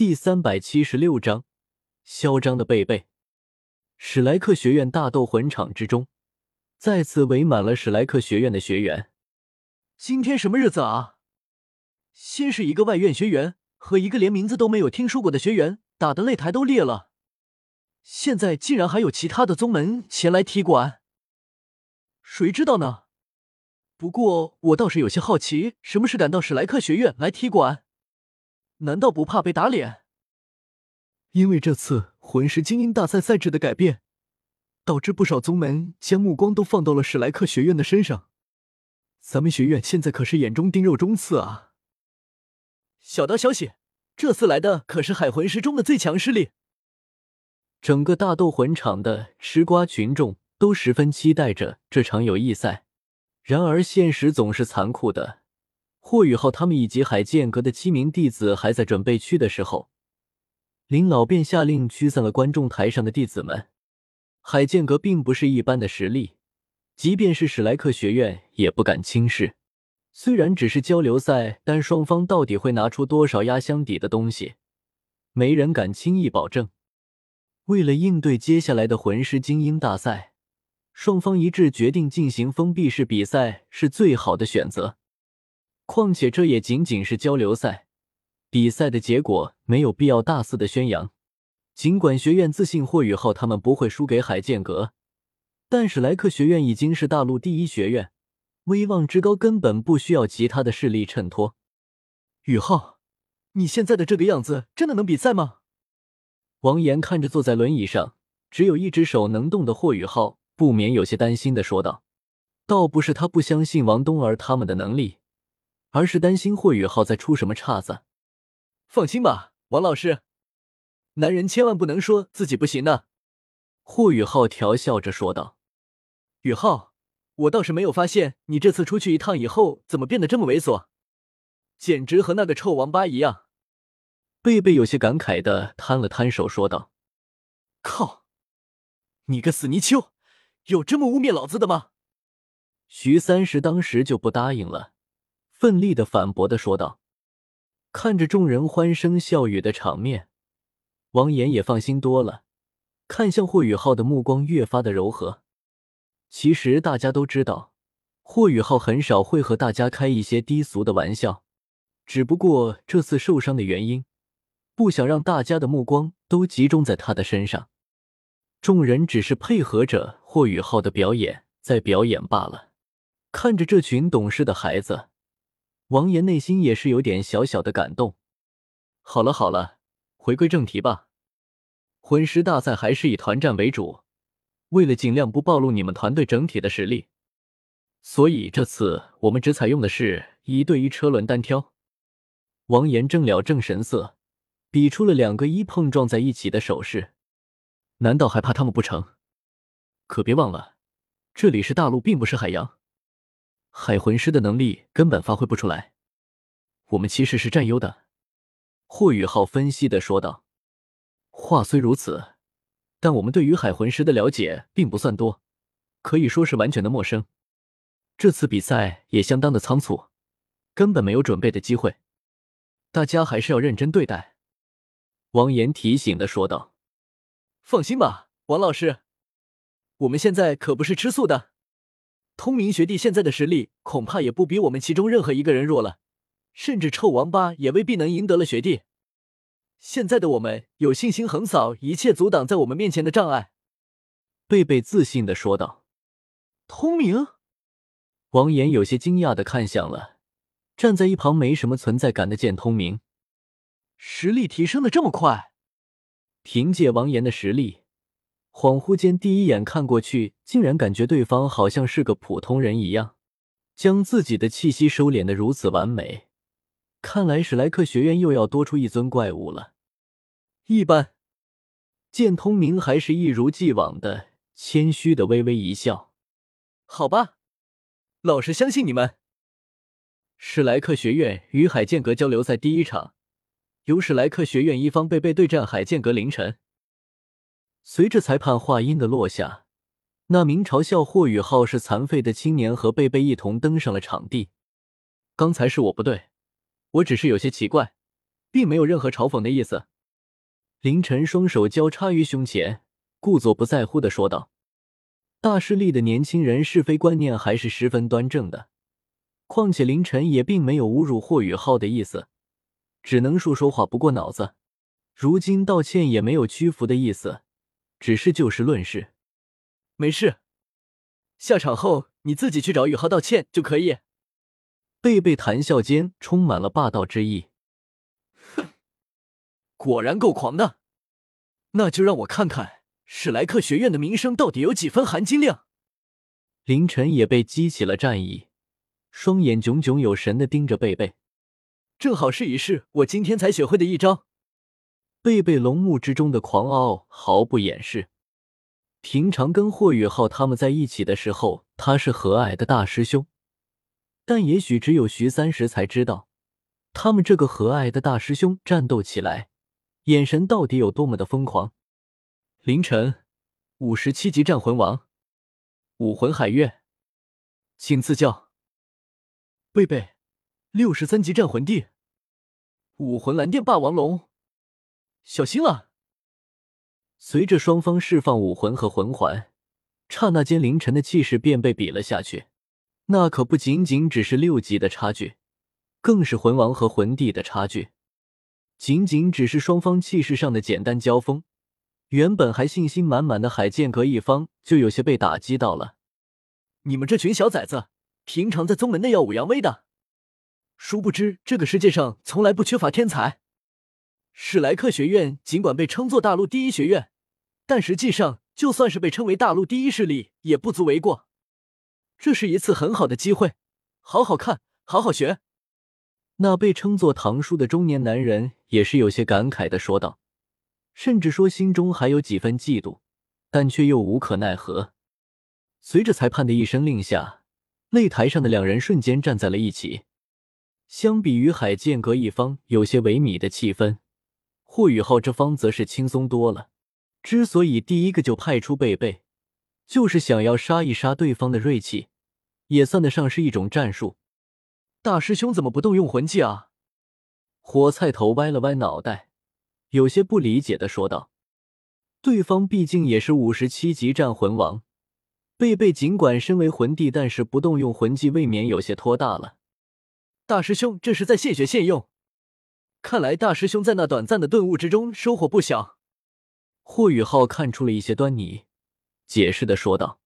第三百七十六章，嚣张的贝贝。史莱克学院大斗魂场之中，再次围满了史莱克学院的学员。今天什么日子啊？先是一个外院学员和一个连名字都没有听说过的学员打的擂台都裂了，现在竟然还有其他的宗门前来踢馆，谁知道呢？不过我倒是有些好奇，什么是敢到史莱克学院来踢馆？难道不怕被打脸？因为这次魂师精英大赛赛制的改变，导致不少宗门将目光都放到了史莱克学院的身上。咱们学院现在可是眼中钉肉中刺啊！小道消息，这次来的可是海魂师中的最强势力。整个大斗魂场的吃瓜群众都十分期待着这场友谊赛。然而现实总是残酷的。霍雨浩他们以及海剑阁的七名弟子还在准备区的时候，林老便下令驱散了观众台上的弟子们。海剑阁并不是一般的实力，即便是史莱克学院也不敢轻视。虽然只是交流赛，但双方到底会拿出多少压箱底的东西，没人敢轻易保证。为了应对接下来的魂师精英大赛，双方一致决定进行封闭式比赛是最好的选择。况且这也仅仅是交流赛，比赛的结果没有必要大肆的宣扬。尽管学院自信霍雨浩他们不会输给海剑阁，但史莱克学院已经是大陆第一学院，威望之高根本不需要其他的势力衬托。雨浩，你现在的这个样子，真的能比赛吗？王岩看着坐在轮椅上只有一只手能动的霍雨浩，不免有些担心的说道：“倒不是他不相信王冬儿他们的能力。”而是担心霍雨浩再出什么岔子。放心吧，王老师，男人千万不能说自己不行的。霍雨浩调笑着说道：“雨浩，我倒是没有发现你这次出去一趟以后，怎么变得这么猥琐，简直和那个臭王八一样。”贝贝有些感慨的摊了摊手说道：“靠，你个死泥鳅，有这么污蔑老子的吗？”徐三石当时就不答应了。奋力的反驳的说道：“看着众人欢声笑语的场面，王岩也放心多了，看向霍雨浩的目光越发的柔和。其实大家都知道，霍雨浩很少会和大家开一些低俗的玩笑，只不过这次受伤的原因，不想让大家的目光都集中在他的身上。众人只是配合着霍雨浩的表演在表演罢了。看着这群懂事的孩子。”王岩内心也是有点小小的感动。好了好了，回归正题吧。魂师大赛还是以团战为主，为了尽量不暴露你们团队整体的实力，所以这次我们只采用的是一对一车轮单挑。王岩正了正神色，比出了两个一碰撞在一起的手势。难道还怕他们不成？可别忘了，这里是大陆，并不是海洋。海魂师的能力根本发挥不出来，我们其实是占优的。”霍雨浩分析的说道。“话虽如此，但我们对于海魂师的了解并不算多，可以说是完全的陌生。这次比赛也相当的仓促，根本没有准备的机会，大家还是要认真对待。”王岩提醒的说道。“放心吧，王老师，我们现在可不是吃素的。”通明学弟现在的实力恐怕也不比我们其中任何一个人弱了，甚至臭王八也未必能赢得了学弟。现在的我们有信心横扫一切阻挡在我们面前的障碍。”贝贝自信的说道。通明，王岩有些惊讶的看向了站在一旁没什么存在感的剑通明，实力提升的这么快？凭借王岩的实力。恍惚间，第一眼看过去，竟然感觉对方好像是个普通人一样，将自己的气息收敛的如此完美。看来史莱克学院又要多出一尊怪物了。一般，剑通明还是一如既往的谦虚的微微一笑。好吧，老师相信你们。史莱克学院与海剑阁交流赛第一场，由史莱克学院一方贝贝对战海剑阁凌晨。随着裁判话音的落下，那名嘲笑霍雨浩是残废的青年和贝贝一同登上了场地。刚才是我不对，我只是有些奇怪，并没有任何嘲讽的意思。凌晨双手交叉于胸前，故作不在乎的说道：“大势力的年轻人是非观念还是十分端正的。况且凌晨也并没有侮辱霍雨浩的意思，只能说说话不过脑子。如今道歉也没有屈服的意思，只是就事论事。没事，下场后你自己去找宇浩道歉就可以。”贝贝谈笑间充满了霸道之意。哼，果然够狂的，那就让我看看史莱克学院的名声到底有几分含金量。凌晨也被激起了战意，双眼炯炯有神的盯着贝贝，正好试一试我今天才学会的一招。贝贝龙目之中的狂傲毫不掩饰。平常跟霍雨浩他们在一起的时候，他是和蔼的大师兄，但也许只有徐三石才知道。他们这个和蔼的大师兄战斗起来，眼神到底有多么的疯狂。凌晨，五十七级战魂王，武魂海月，请赐教。贝贝，六十三级战魂帝，武魂蓝电霸王龙，小心了。随着双方释放武魂和魂环，刹那间凌晨的气势便被比了下去。那可不仅仅只是六级的差距。更是魂王和魂帝的差距，仅仅只是双方气势上的简单交锋，原本还信心满满的海剑阁一方就有些被打击到了。你们这群小崽子，平常在宗门内耀武扬威的，殊不知这个世界上从来不缺乏天才。史莱克学院尽管被称作大陆第一学院，但实际上就算是被称为大陆第一势力也不足为过。这是一次很好的机会，好好看，好好学。那被称作唐叔的中年男人也是有些感慨的说道，甚至说心中还有几分嫉妒，但却又无可奈何。随着裁判的一声令下，擂台上的两人瞬间站在了一起。相比于海剑阁一方有些萎靡的气氛，霍雨浩这方则是轻松多了。之所以第一个就派出贝贝，就是想要杀一杀对方的锐气，也算得上是一种战术。大师兄怎么不动用魂技啊？火菜头歪了歪脑袋，有些不理解的说道：“对方毕竟也是五十七级战魂王，贝贝尽管身为魂帝，但是不动用魂技未免有些拖大了。大师兄这是在现学现用，看来大师兄在那短暂的顿悟之中收获不小。”霍雨浩看出了一些端倪，解释的说道。